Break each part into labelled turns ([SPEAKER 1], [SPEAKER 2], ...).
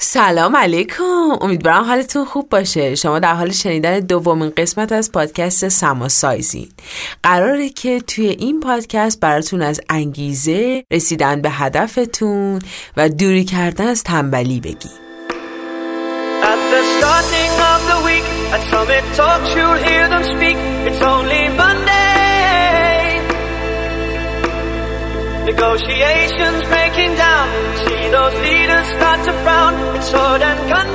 [SPEAKER 1] سلام علیکم. امیدوارم حالتون خوب باشه. شما در حال شنیدن دومین قسمت از پادکست سما سایزین. قراره که توی این پادکست براتون از انگیزه رسیدن به هدفتون و دوری کردن از تنبلی بگی. Negotiations breaking down. See those leaders start to frown. It's sword and gun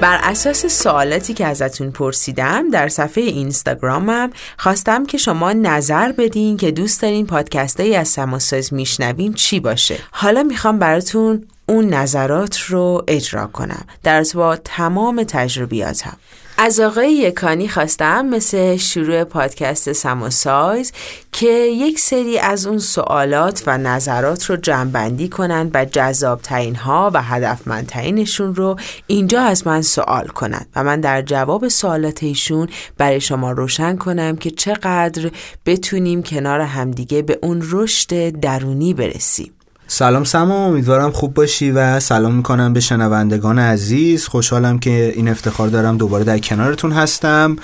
[SPEAKER 1] بر اساس سوالاتی که ازتون پرسیدم در صفحه اینستاگرامم خواستم که شما نظر بدین که دوست دارین پادکست از سماساز میشنوین چی باشه حالا می‌خوام براتون اون نظرات رو اجرا کنم در با تمام تجربیاتم از آقای یکانی خواستم مثل شروع پادکست سماسایز که یک سری از اون سوالات و نظرات رو جمعبندی کنند و جذاب ها و هدفمندترینشون رو اینجا از من سوال کنند و من در جواب سوالات ایشون برای شما روشن کنم که چقدر بتونیم کنار همدیگه به اون رشد درونی برسیم.
[SPEAKER 2] سلام سما امیدوارم خوب باشی و سلام می‌کنم به شنوندگان عزیز. خوشحالم که این افتخار دارم دوباره در کنارتون هستم.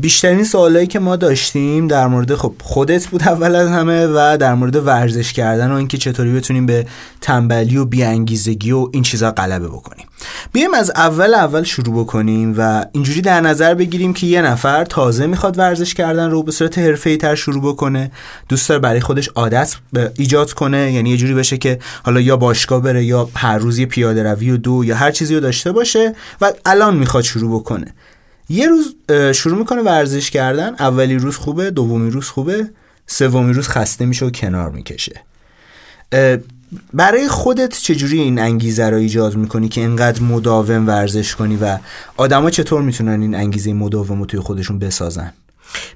[SPEAKER 2] بیشترین سوالایی که ما داشتیم در مورد خب خودت بود اول از همه و در مورد ورزش کردن و اینکه چطوری بتونیم به تنبلی و بیانگیزگی و این چیزا غلبه بکنیم. بیایم از اول اول شروع بکنیم و اینجوری در نظر بگیریم که یه نفر تازه می‌خواد ورزش کردن رو به صورت حرفه‌ای تر شروع بکنه. دوست داره برای خودش عادت ایجاد کنه. یعنی یه جوری بشه که حالا یا باشگاه بره یا هر روز پیاده روی و دو یا هر چیزی رو داشته باشه و الان می‌خواد شروع بکنه. یه روز شروع می‌کنه ورزش کردن. اولی روز خوبه دومی روز خوبه سومی روز خسته میشه و کنار می‌کشه. برای خودت چجوری این انگیزه رو ایجاد می‌کنی که اینقدر مداوم ورزش کنی و آدما چطور می‌تونن این انگیزه مداوم رو توی خودشون بسازن؟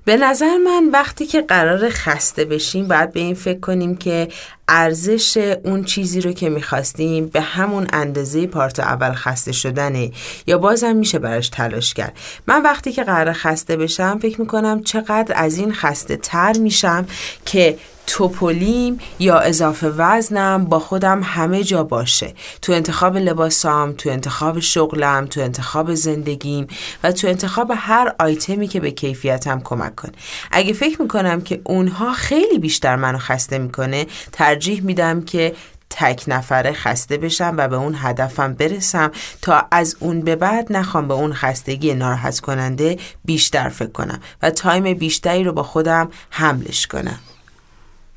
[SPEAKER 1] به نظر من وقتی که قرار خسته بشیم باید به این فکر کنیم که ارزش اون چیزی رو که می‌خواستیم به همون اندازه پارت اول خسته شدنه. یا بازم میشه براش تلاش کرد. من وقتی که قرار خسته بشم فکر می‌کنم چقدر از این خسته تر میشم که توپولیم یا اضافه وزنم با خودم همه جا باشه. تو انتخاب لباسام تو انتخاب شغلم تو انتخاب زندگیم و تو انتخاب هر آیتمی که به کیفیتم کمک کنه. اگه فکر می‌کنم که اونها خیلی بیشتر منو خسته می‌کنه ترجیح میدم که تک نفره خسته بشم و به اون هدفم برسم تا از اون به بعد نخوام به اون خستگی ناراحت کننده بیشتر فکر کنم و تایم بیشتری رو با خودم حملش کنم.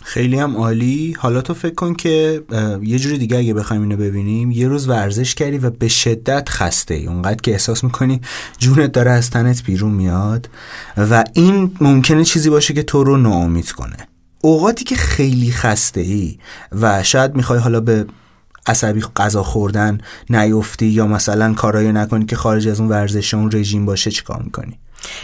[SPEAKER 2] خیلی هم عالی. حالا تو فکر کن که یه جوری دیگه اگه بخوایم اینو ببینیم یه روز ورزش کردی و به شدت خسته ای. اونقدر که احساس می‌کنی جونت داره از تنت بیرون میاد و این ممکنه چیزی باشه که تو رو ناامید کنه. اوقاتی که خیلی خسته ای و شاید می‌خوای حالا به عصبی غذا خوردن نیفتی یا مثلا کارایی نکنی که خارج از اون ورزش اون رژیم باشه چیکار می‌کنی؟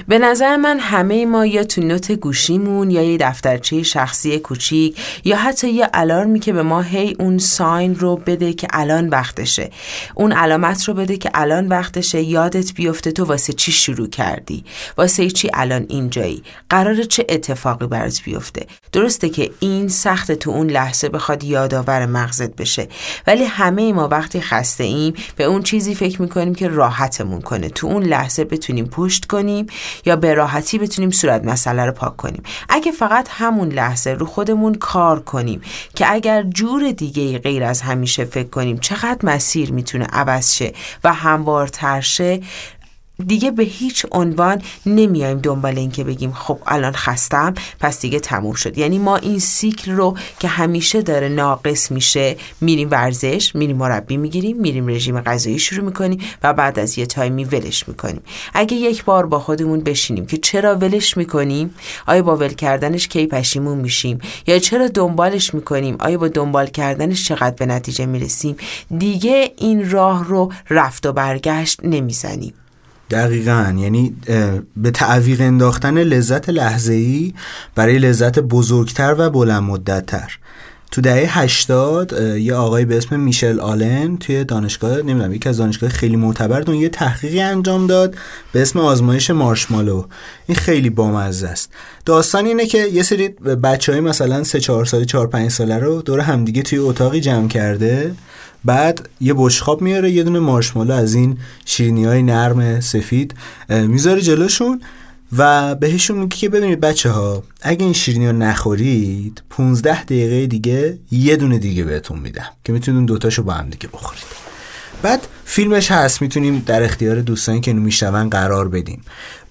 [SPEAKER 1] به نظر من همه ما یا تو نوت گوشیمون یا یه دفترچه شخصی کوچیک یا حتی یه الارمی که به ما هی اون ساین رو بده که الان وقتشه. اون علامت رو بده که الان وقتشه. یادت بیفته تو واسه چی شروع کردی؟ واسه چی الان اینجایی؟ قرار چه اتفاقی برات بیفته؟ درسته که این سخت تو اون لحظه بخواد یادآور مغزت بشه. ولی همه ما وقتی خسته ایم به اون چیزی فکر می‌کنیم که راحتمون کنه. تو اون لحظه بتونیم پشت کنیم یا به راحتی بتونیم صورت مسئله رو پاک کنیم. اگه فقط همون لحظه رو خودمون کار کنیم که اگر جور دیگه غیر از همیشه فکر کنیم چقدر مسیر می‌تونه عوض شه و هموارتر شه دیگه به هیچ عنوان نمیایم دنبال این که بگیم خب الان خستم پس دیگه تموم شد. یعنی ما این سیکل رو که همیشه داره ناقص میشه میریم ورزش میریم مربی می‌گیریم میریم رژیم غذایی شروع می‌کنیم و بعد از یه تایمی ولش می‌کنیم. اگه یک بار با خودمون بشینیم که چرا ولش می‌کنیم؟ آیا با ول کردنش کی پشیمون میشیم؟ یا چرا دنبالش می‌کنیم؟ آیا با دنبال کردنش چقدر به نتیجه می‌رسیم؟ دیگه این راه رو رفت و برگشت نمی‌زنیم.
[SPEAKER 2] دقیقا. یعنی به تعویق انداختن لذت لحظه ای برای لذت بزرگتر و بلند مدت تر تو دهه 80 یه آقای به اسم میشل آلن توی دانشگاه نمی‌دونم یکی از دانشگاه خیلی معتبر یه تحقیقی انجام داد به اسم آزمایش مارشمالو. این خیلی بامزه است. داستان اینه که یه سری بچه های مثلا 3 4 ساله 4 5 ساله رو دور همدیگه توی اتاقی جمع کرده. بعد یه بشخاب میاره یه دونه مارشمالو از این شیرینی های نرم سفید می‌ذاره جلوشون. و بهشون میگه که ببینید بچه ها اگه این شیرینی رو نخورید 15 دقیقه دیگه یه دونه دیگه بهتون میدم که می‌تونید دوتاشو با هم دیگه بخورید. بعد فیلمش هست می‌تونیم در اختیار دوستانی که میشنون قرار بدیم.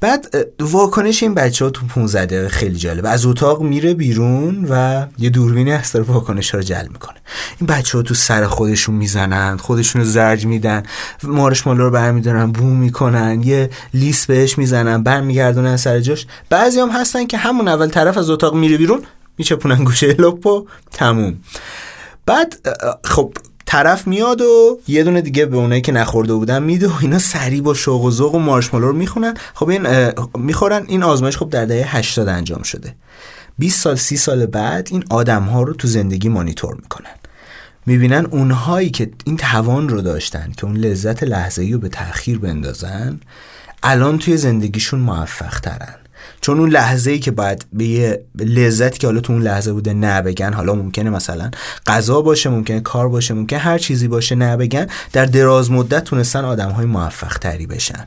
[SPEAKER 2] بعد واکنش این بچه ها تو 15 دقیقه خیلی جالبه. از اتاق میره بیرون و یه دوربینی هست داره واکنش ها رو جلب می‌کنه. این بچه ها تو سر خودشون می‌زنن خودشون رو زرج میدن مارش مالا رو برمیدارن بو می‌کنن یه لیست بهش می‌زنن برمیگردونن سر جاش. بعضی هم هستن که همون اول طرف از اتاق میره بیرون میچپونن گوشه لپو تموم. بعد خب طرف میاد و یه دونه دیگه به اونایی که نخورده بودن میده و اینا سریع با شوق و ذوق و مارشمالو رو می‌خونن. خب این می‌خورن. این آزمایش خب در دهه 80 انجام شده. 20 سال 30 سال بعد این آدم ها رو تو زندگی مانیتور می‌کنن. می‌بینن اونهایی که این توان رو داشتن که اون لذت لحظه رو به تاخیر بندازن الان توی زندگیشون موفق ترن. چون اون لحظه ای که باید به یه لذتی که حالا تو اون لحظه بوده نبگن حالا ممکنه مثلا غذا باشه ممکنه کار باشه ممکنه هر چیزی باشه نبگن در دراز مدت تونستن آدم های موفق تری بشن.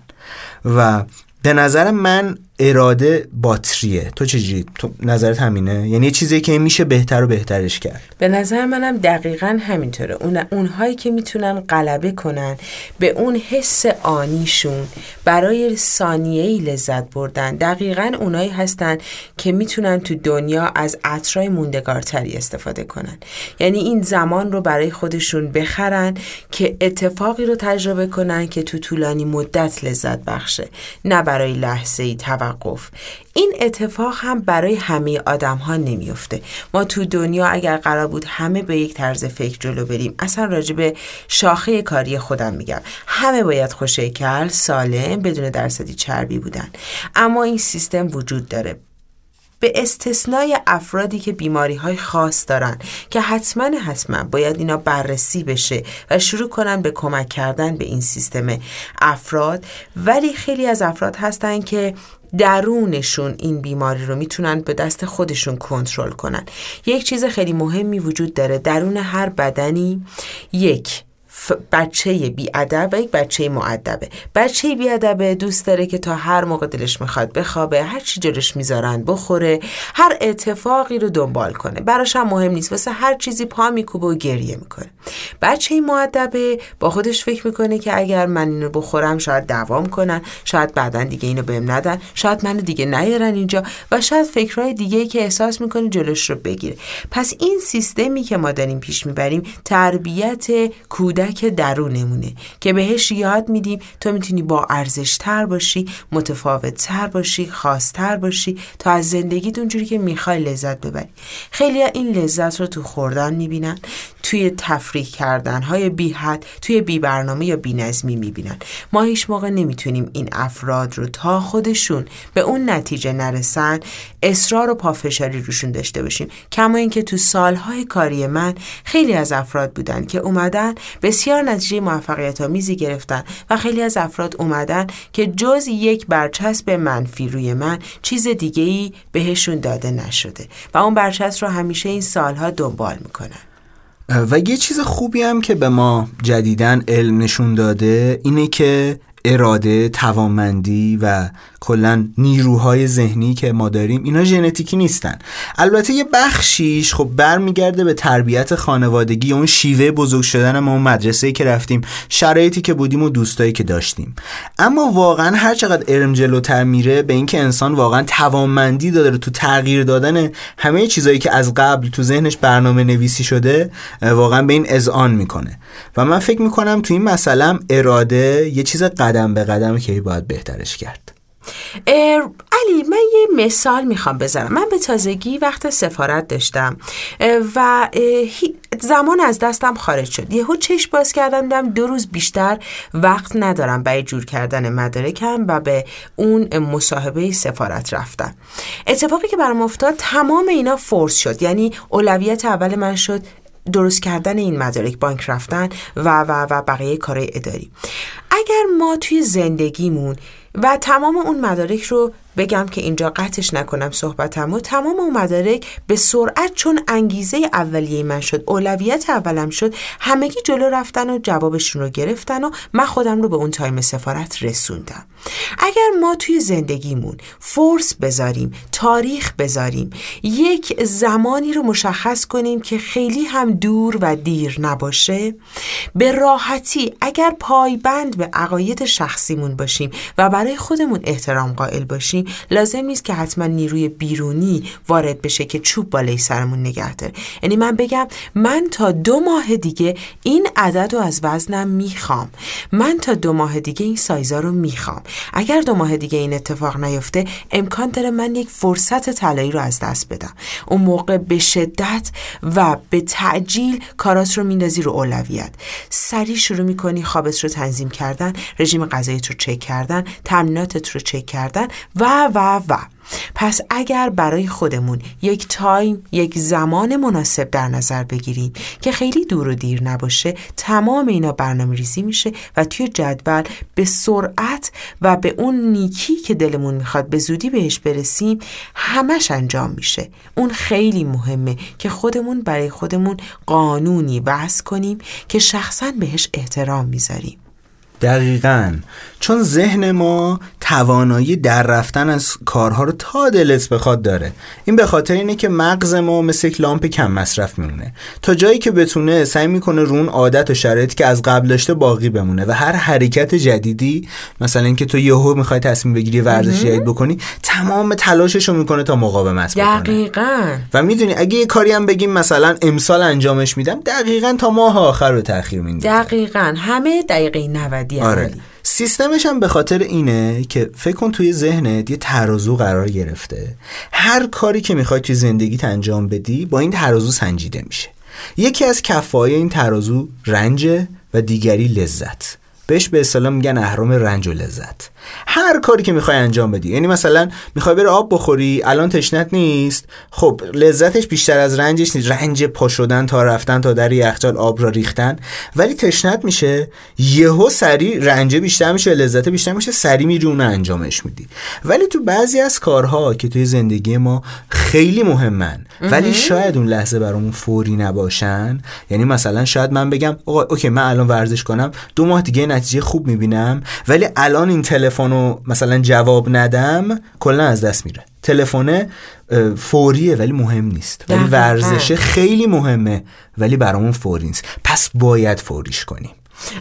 [SPEAKER 2] و به نظر من اراده باتریه. تو چجوری تو نظرت همینه؟ یعنی چیزی که میشه بهتر و بهترش کرد.
[SPEAKER 1] به نظر منم دقیقا همینطوره. اون اونهایی که می‌تونن غلبه کنن به اون حس آنیشون برای ثانیه لذت بردن. دقیقا اونایی هستن که می‌تونن تو دنیا از عطرای موندگارتری استفاده کنن. یعنی این زمان رو برای خودشون بخرن که اتفاقی رو تجربه کنن که تو طولانی مدت لذت بخشه. نه برای لحظه ای توقف. این اتفاق هم برای همه آدم ها نمیفته ما تو دنیا اگر قرار بود همه به یک طرز فکر جلو بریم اصلا راجع به شاخه کاری خودم میگم. همه باید خوشیکل سالم بدون درصدی چربی بودن. اما این سیستم وجود داره. به استثنای افرادی که بیماری های خاص دارن که حتما حتما باید اینا بررسی بشه و شروع کنن به کمک کردن به این سیستم افراد. ولی خیلی از افراد هستن که درونشون این بیماری رو می‌تونن به دست خودشون کنترل کنن. یک چیز خیلی مهمی وجود داره. درون هر بدنی یک بچه بیادب و یک بچه معدبه بچه بیادبه دوست داره که تا هر موقع دلش می‌خواد بخوابه هر چی جلوش می‌ذارن بخوره هر اتفاقی رو دنبال کنه. براش هم مهم نیست واسه هر چیزی پا میکوبه و گریه می‌کنه. بچه معدبه با خودش فکر می‌کنه که اگر من اینو بخورم شاید دوام کنن شاید بعدا دیگه اینو بهم ندن شاید منو دیگه نیارن اینجا و شاید فکرهای دیگه که احساس می‌کنه جلوش رو بگیره. پس این سیستمی که ما داریم پیش می‌بریم تربیت کودک که درونمونه که بهش یاد میدیم تو می‌تونی با ارزش تر باشی متفاوت تر باشی خاصتر باشی تا از زندگیت اونجوری که می‌خوای لذت ببری. خیلی این لذت رو تو خوردن می‌بینن توی تفریح کردن های بی حد توی بی برنامه یا بی نظمی می‌بینن. ما هیچ موقع نمی‌تونیم این افراد رو تا خودشون به اون نتیجه نرسن اصرار و پافشاری روشون داشته باشیم. کما اینکه تو سالهای کاری من خیلی از افراد بودن که اومدن بسیار نتیجه موفقیت آمیزی گرفتن و خیلی از افراد اومدن که جز یک برچسب منفی روی من چیز دیگه ای بهشون داده نشده و اون برچسب رو همیشه این سالها دنبال می‌کنن.
[SPEAKER 2] و یه چیز خوبی هم که به ما جدیدن علم نشون داده اینه که اراده توانمندی و کلا نیروهای ذهنی که ما داریم اینا ژنتیکی نیستن. البته یه بخشیش خب برمیگرده به تربیت خانوادگی اون شیوه بزرگ شدن ما اون مدرسه که رفتیم شرایطی که بودیم و دوستایی که داشتیم. اما واقعا هر چقدر ارم جلوتر میره به اینکه انسان واقعا توانمندی داره تو تغییر دادن همه چیزایی که از قبل تو ذهنش برنامه نویسی شده واقعا به این اذعان می‌کنه. و من فکر می‌کنم تو این مسئله اراده یه چیز قدم به قدم که باید بهترش کرد.
[SPEAKER 1] علی من یه مثال می‌خوام بزنم. من به تازگی وقت سفارت داشتم. و زمان از دستم خارج شد. یهو چشم باز کردم دیدم دو روز بیشتر وقت ندارم برای جور کردن مدارکم و به اون مصاحبه سفارت رفتم. اتفاقی که برام افتاد تمام اینا force شد. یعنی اولویت اول من شد درست کردن این مدارک بانک رفتن و و و بقیه کارهای اداری. اگر ما توی زندگیمون و تمام اون مدارک رو بگم که اینجا قطعش نکنم صحبتم و تمام اون مدارک به سرعت چون انگیزه اولیه من شد اولویت اولم شد همگی جلو رفتن و جوابشون رو گرفتن و من خودم رو به اون time سفارت رسوندم. اگر ما توی زندگیمون فورس بذاریم تاریخ بذاریم یک زمانی رو مشخص کنیم که خیلی هم دور و دیر نباشه به راحتی اگر پایبند به عقاید شخصیمون باشیم و برای خودمون احترام قائل باشیم لازم نیست که حتما نیروی بیرونی وارد بشه که چوب بالای سرمون نگه داره. یعنی من بگم من تا دو ماه دیگه این عدد رو از وزنم می‌خوام. من تا دو ماه دیگه این سایزا رو می‌خوام. اگر دو ماه دیگه این اتفاق نیفته امکان داره من یک فرصت طلایی رو از دست بدم. اون موقع به شدت و به تعجیل کارات رو میندازی رو اولویت. سریع شروع می‌کنی خوابت رو تنظیم کردن رژیم غذاییت رو چک کردن تمریناتت رو چک کردن و و و. پس اگر برای خودمون یک تایم یک زمان مناسب در نظر بگیریم که خیلی دور و دیر نباشه تمام اینا برنامه ریزی میشه و توی جدول به سرعت و به اون نیکی که دلمون می‌خواد به زودی بهش برسیم همش انجام میشه. اون خیلی مهمه که خودمون برای خودمون قانونی وضع کنیم که شخصا بهش احترام می‌ذاریم.
[SPEAKER 2] دقیقا. چون ذهن ما توانایی در رفتن از کارها رو تا دلت بخواد داره. این به خاطر اینه که مغز ما مثل یک لامپ کم مصرف میمونه. تا جایی که بتونه سعی می‌کنه رون عادت و شرایطی که از قبل داشته باقی بمونه و هر حرکت جدیدی مثلا اینکه تو یهو می‌خوای تصمیم بگیری ورزش جدید بکنی تمام تلاشش رو می‌کنه تا مقاومت
[SPEAKER 1] بکنه. دقیقا.
[SPEAKER 2] و می‌دونی اگه یه کاری هم بگیم مثلا امسال انجامش میدم دقیقا تا ماه آخر رو تاخیر میندازه.
[SPEAKER 1] دقیقا. همه دقیقه 90 آره.
[SPEAKER 2] سیستمش هم به خاطر اینه که فکر کن توی ذهنت یه ترازو قرار گرفته. هر کاری که می‌خوای توی زندگیت انجام بدی با این ترازو سنجیده میشه. یکی از کفای این ترازو رنج و دیگری لذت. بهش به اصطلاح میگن اهرام رنج و لذت. هر کاری که می‌خوای انجام بدی. یعنی مثلا می‌خوای بری آب بخوری الان تشنت نیست. خب لذتش بیشتر از رنجش نیست. رنج پا شدن تا رفتن تا در یخچال آب را ریختن. ولی تشنت میشه. یهو سری رنج بیشتر میشه لذت بیشتر میشه. سری میری اون انجامش میدی. ولی تو بعضی از کارها که توی زندگی ما خیلی مهمن. ولی شاید اون لحظه برامون فوری نباشن. یعنی مثلا شاید من بگم اوکی من الان ورزش کنم. دو ماه دیگه نتیجه خوب می‌بینم ولی الان این تلفن مثلا جواب ندم کلا از دست میره. تلفن فوریه ولی مهم نیست. ولی ورزشه خیلی مهمه ولی برامون فوری نیست. پس باید فوریش کنیم.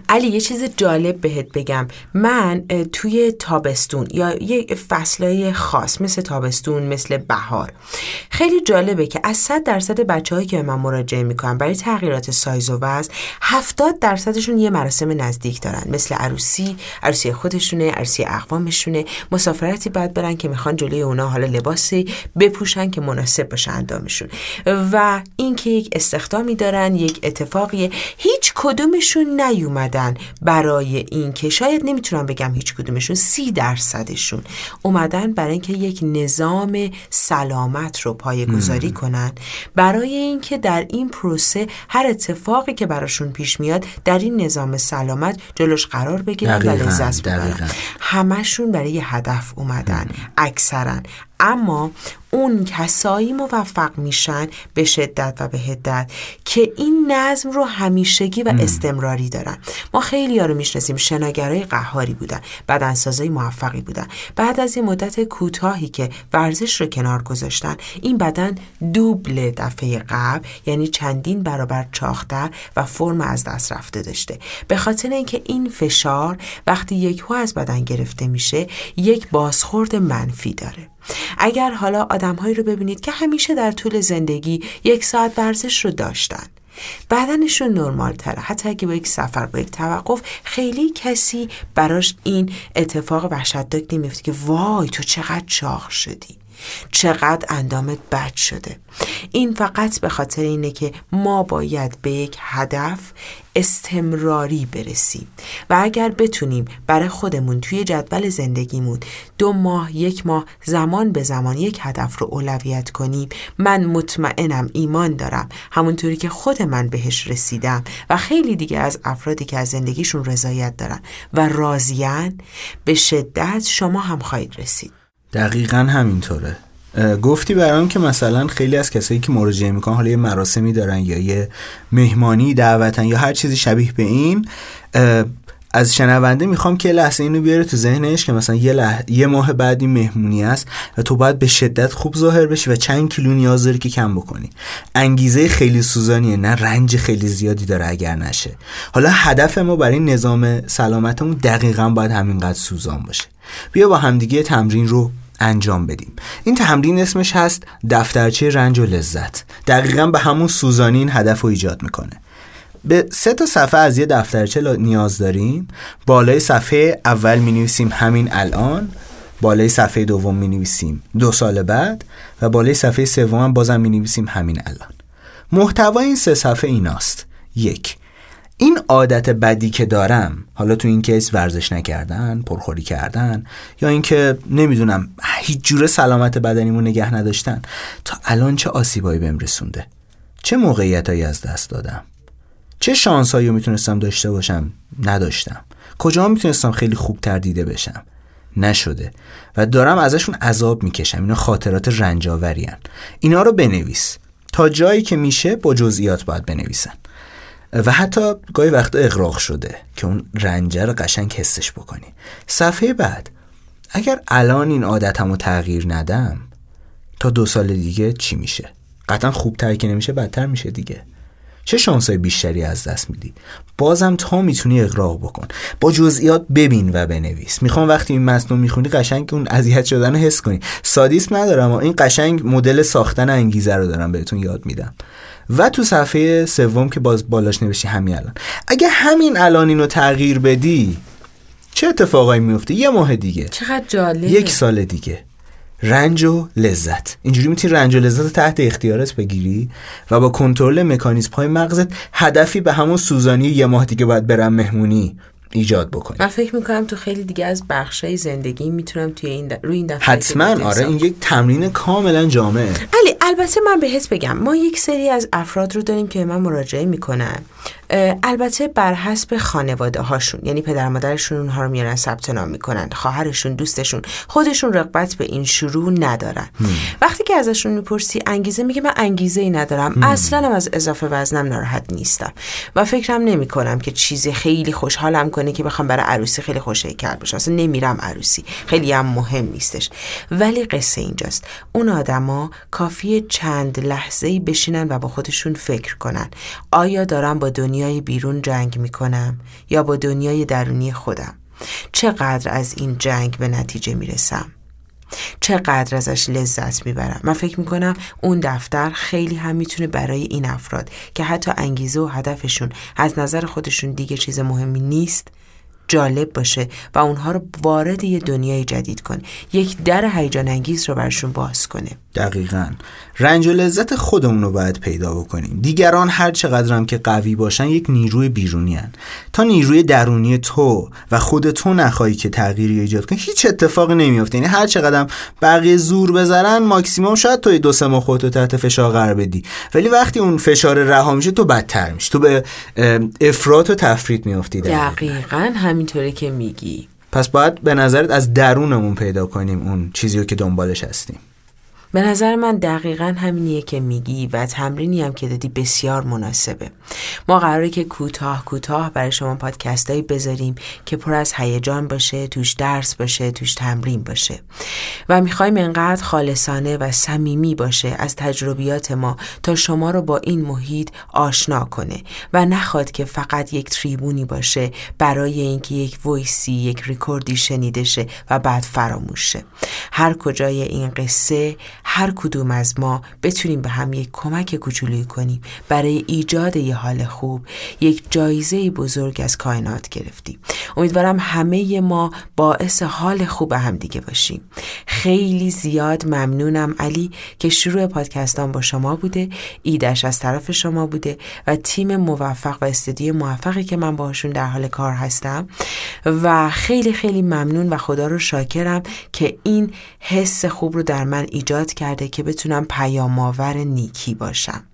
[SPEAKER 1] علی یه چیز جالب بهت بگم. من توی تابستون یا یه فصلهای خاص مثل تابستون مثل بهار. خیلی جالبه که از 100 درصد بچههایی که به من مراجعه می‌کنن برای تغییرات سایز و وزن 70 درصدشون یه مراسم نزدیک دارن. مثل عروسی عروسی خودشونه عروسی اقوامشونه. مسافرتی بعد برن که می‌خوان جلوی اونا حالا لباسی بپوشن که مناسب باشه اندامشون. و اینکه یک استخدامی دارن یک اتفاقیه. هیچ کدومشون نیوم اومدن برای این که شاید نمی‌تونم بگم هیچ کدومشون سی درصدشون اومدن برای اینکه یک نظام سلامت رو پایه گذاری کنن. برای اینکه در این پروسه هر اتفاقی که براشون پیش میاد در این نظام سلامت جلوش قرار بگیرن و لذت ببرن. همشون برای یه هدف اومدن اکثرا. اما اون کسایی موفق میشن به شدت و به هدت که این نظم رو همیشگی و استمراری دارن. ما خیلی ها رو می‌شناسیم شناگرای قهاری بودن بدنسازای موفقی بودن. بعد از این مدت کوتاهی که ورزش رو کنار گذاشتن این بدن دوبل دفعه قبل یعنی چندین برابر چاختر و فرم از دست رفته داشته. به خاطر اینکه این فشار وقتی یک از بدن گرفته میشه یک بازخورد منفی داره. اگر حالا آدمهایی رو ببینید که همیشه در طول زندگی یک ساعت ورزش رو داشتن بدنشون نرمال تره حتی اگه با یک سفر با یک توقف خیلی کسی براش این اتفاق وحشتناک نمیفته که وای تو چقدر چاق شدی. چقدر اندامت بد شده. این فقط به خاطر اینه که ما باید به یک هدف استمراری برسیم و اگر بتونیم برای خودمون توی جدول زندگیمون دو ماه یک ماه زمان به زمان یک هدف رو اولویت کنیم من مطمئنم ایمان دارم همونطوری که خود من بهش رسیدم و خیلی دیگه از افرادی که از زندگیشون رضایت دارن و راضیان به شدت شما هم خواهید رسید.
[SPEAKER 2] دقیقا همینطوره. گفتی برام که مثلا خیلی از کسایی که مراجعه می‌کنن حالا یه مراسمی دارن یا یه مهمانی دعوتن یا هر چیزی شبیه به این از شنونده می‌خوام که لحظه اینو بیاره تو ذهنش که مثلا یه, لح... یه ماه بعد این مهمونی است و تو باید به شدت خوب ظاهر بشی و چند کیلو نیاز داری که کم بکنی. انگیزه خیلی سوزانیه نه رنج خیلی زیادی داره اگر نشه. حالا هدف ما برای نظام سلامتمون دقیقا باید همینقدر سوزان باشه. بیا با همدیگه تمرین رو انجام بدیم. این تمرین اسمش هست دفترچه رنج و لذت. دقیقا به همون سوزانی این هدف رو ایجاد می‌کنه. به سه تا صفحه از یه دفترچه نیاز داریم. بالای صفحه اول می نویسیم همین الان بالای صفحه دوم می نویسیم دو سال بعد و بالای صفحه سوم بازم می نویسیم همین الان. محتوای این سه صفحه ایناست. یک این عادت بدی که دارم حالا تو این کیس ورزش نکردن پرخوری کردن یا اینکه نمی‌دونم هیچ جوره سلامت بدنیمو نگه نداشتن تا الان چه آسیبایی بهم رسونده؟ چه موقعیتایی از دست دادم؟ چه شانسایی می‌تونستم داشته باشم؟ نداشتم. کجا می‌تونستم خیلی خوبتر دیده بشم؟ نشده. و دارم ازشون عذاب می‌کشم. اینا خاطرات رنجاورین اینا رو بنویس. تا جایی که میشه با جزئیات باید بنویسن. و حتی گاهی وقتا اقراق شده که اون رنجه رو قشنگ حسش بکنی. صفحه بعد اگر الان این عادتم رو تغییر ندم تا دو سال دیگه چی میشه؟ قطعا خوبتر که نمیشه بدتر میشه دیگه. چه شانسای بیشتری از دست میدی؟ بازم تا می‌تونی اقراق بکن. با جزئیات ببین و بنویس. می‌خوام وقتی این متن می‌خونی قشنگ اون اذیت شدن رو حس کنی. سادیسم ندارم و این قشنگ مدل ساختن انگیزه رو دارم بهتون یاد میدم. و تو صفحه سوم که باز بالاش نوشتی همین الان. اگه همین الان اینو تغییر بدی چه اتفاقایی میفته یه ماه دیگه.
[SPEAKER 1] چقدر جالب
[SPEAKER 2] یک سال دیگه. رنج و لذت. اینجوری می‌تونی رنج و لذت تحت اختیارت بگیری و با کنترل مکانیزم های مغزت هدفی به همون سوزانی یه ماه دیگه باید برم مهمونی ایجاد بکنی.
[SPEAKER 1] من فکر می‌کنم تو خیلی دیگه از بخشای زندگی می‌تونم توی این روی این دفعه
[SPEAKER 2] حتما آره این یک تمرین کاملا جامعه.
[SPEAKER 1] علی البته من بهت بگم ما یک سری از افراد رو داریم که من مراجعه می‌کنن. البته بر حسب خانواده هاشون یعنی پدر مادرشون اونها رو میارن ثبت نام می‌کنن. خواهرشون دوستشون. خودشون رغبت به این شروع ندارن. وقتی که ازشون می‌پرسی انگیزه میگه من انگیزه ای ندارم اصلا هم از اضافه وزنم ناراحت نیستم. و فکرم نمی کنم که چیزی خیلی خوشحالم کنه که بخوام برای عروسی خیلی کرد باشم. اصلا نمیرم عروسی. خیلی هم مهم نیستش. ولی قصه اینجاست. اون آدما کافی چند لحظه بشینن و با خودشون فکر کنن. آیا دارم با دنیا دنیای بیرون جنگ می کنم یا با دنیای درونی خودم. چقدر از این جنگ به نتیجه می رسم چقدر ازش لذت می‌برم؟ من فکر می‌کنم اون دفتر خیلی هم می‌تونه برای این افراد که حتی انگیزه و هدفشون از نظر خودشون دیگه چیز مهمی نیست جالب باشه و اونها رو وارد یه دنیای جدید کنه یک در هیجان انگیز رو برشون باز کنه.
[SPEAKER 2] دقیقا. رنج و لذت خودمون رو باید پیدا بکنیم. دیگران هر چقدرم که قوی باشن یک نیروی بیرونی هن. تا نیروی درونی تو و خود تو نخواهی که تغییری ایجاد کنی هیچ اتفاقی نمیافته. یعنی هر چقدرم بقیه زور بذارن ماکسیموم شاید توی دو سه ماه خودتو تحت فشار قرار بدی. ولی وقتی اون فشار رها میشه تو بدتر میشه تو به افراط و تفرید میافتی
[SPEAKER 1] دقیقا. همینطوری که میگی.
[SPEAKER 2] پس باید به نظرت از درونمون پیدا کنیم اون چیزی رو که دنبالش هستیم.
[SPEAKER 1] به نظر من دقیقا همینیه که میگی و تمرینی هم که دادی بسیار مناسبه. ما قراره که کوتاه کوتاه برای شما پادکستایی بذاریم که پر از هیجان باشه توش درس باشه توش تمرین باشه. و می‌خوایم انقدر خالصانه و صمیمی باشه از تجربیات ما تا شما رو با این محیط آشنا کنه. و نخواد که فقط یک تریبونی باشه برای اینکه یک ویسی یک ریکوردی شنیده شه و بعد فراموش شه. هر کجای این قصه هر کدوم از ما بتونیم به هم یک کمک کوچولویی کنیم. برای ایجاد یه حال خوب یک جایزه بزرگ از کائنات گرفتیم. امیدوارم همه ما باعث حال خوب هم دیگه باشیم. خیلی زیاد ممنونم علی که شروع پادکستان با شما بوده ایدش از طرف شما بوده و تیم موفق و استودیو موفقی که من باشون در حال کار هستم. و خیلی خیلی ممنون و خدا رو شاکرم که این حس خوب رو در من ایجاد کرده که بتونم پیامآور نیکی باشم.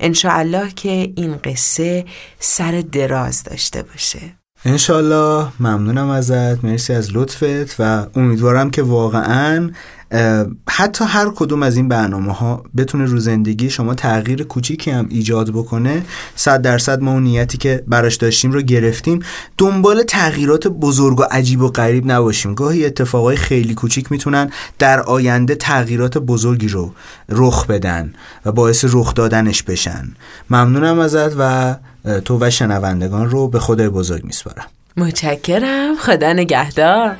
[SPEAKER 1] انشاءالله که این قصه سر دراز داشته باشه.
[SPEAKER 2] انشالله ممنونم ازت. مرسی از لطفت و امیدوارم که واقعا حتی هر کدوم از این برنامه ها بتونه رو زندگی شما تغییر کوچیکی هم ایجاد بکنه. صد درصد ما اون نیتی که براش داشتیم رو گرفتیم. دنبال تغییرات بزرگ و عجیب و غریب نباشیم. گاهی اتفاقای خیلی کوچیک می‌تونن در آینده تغییرات بزرگی رو رخ بدن و باعث رخ دادنش بشن. ممنونم ازت و تو و شنوندگان رو به خدای بزرگ میسپارم.
[SPEAKER 1] متشکرم. خدا نگهدار.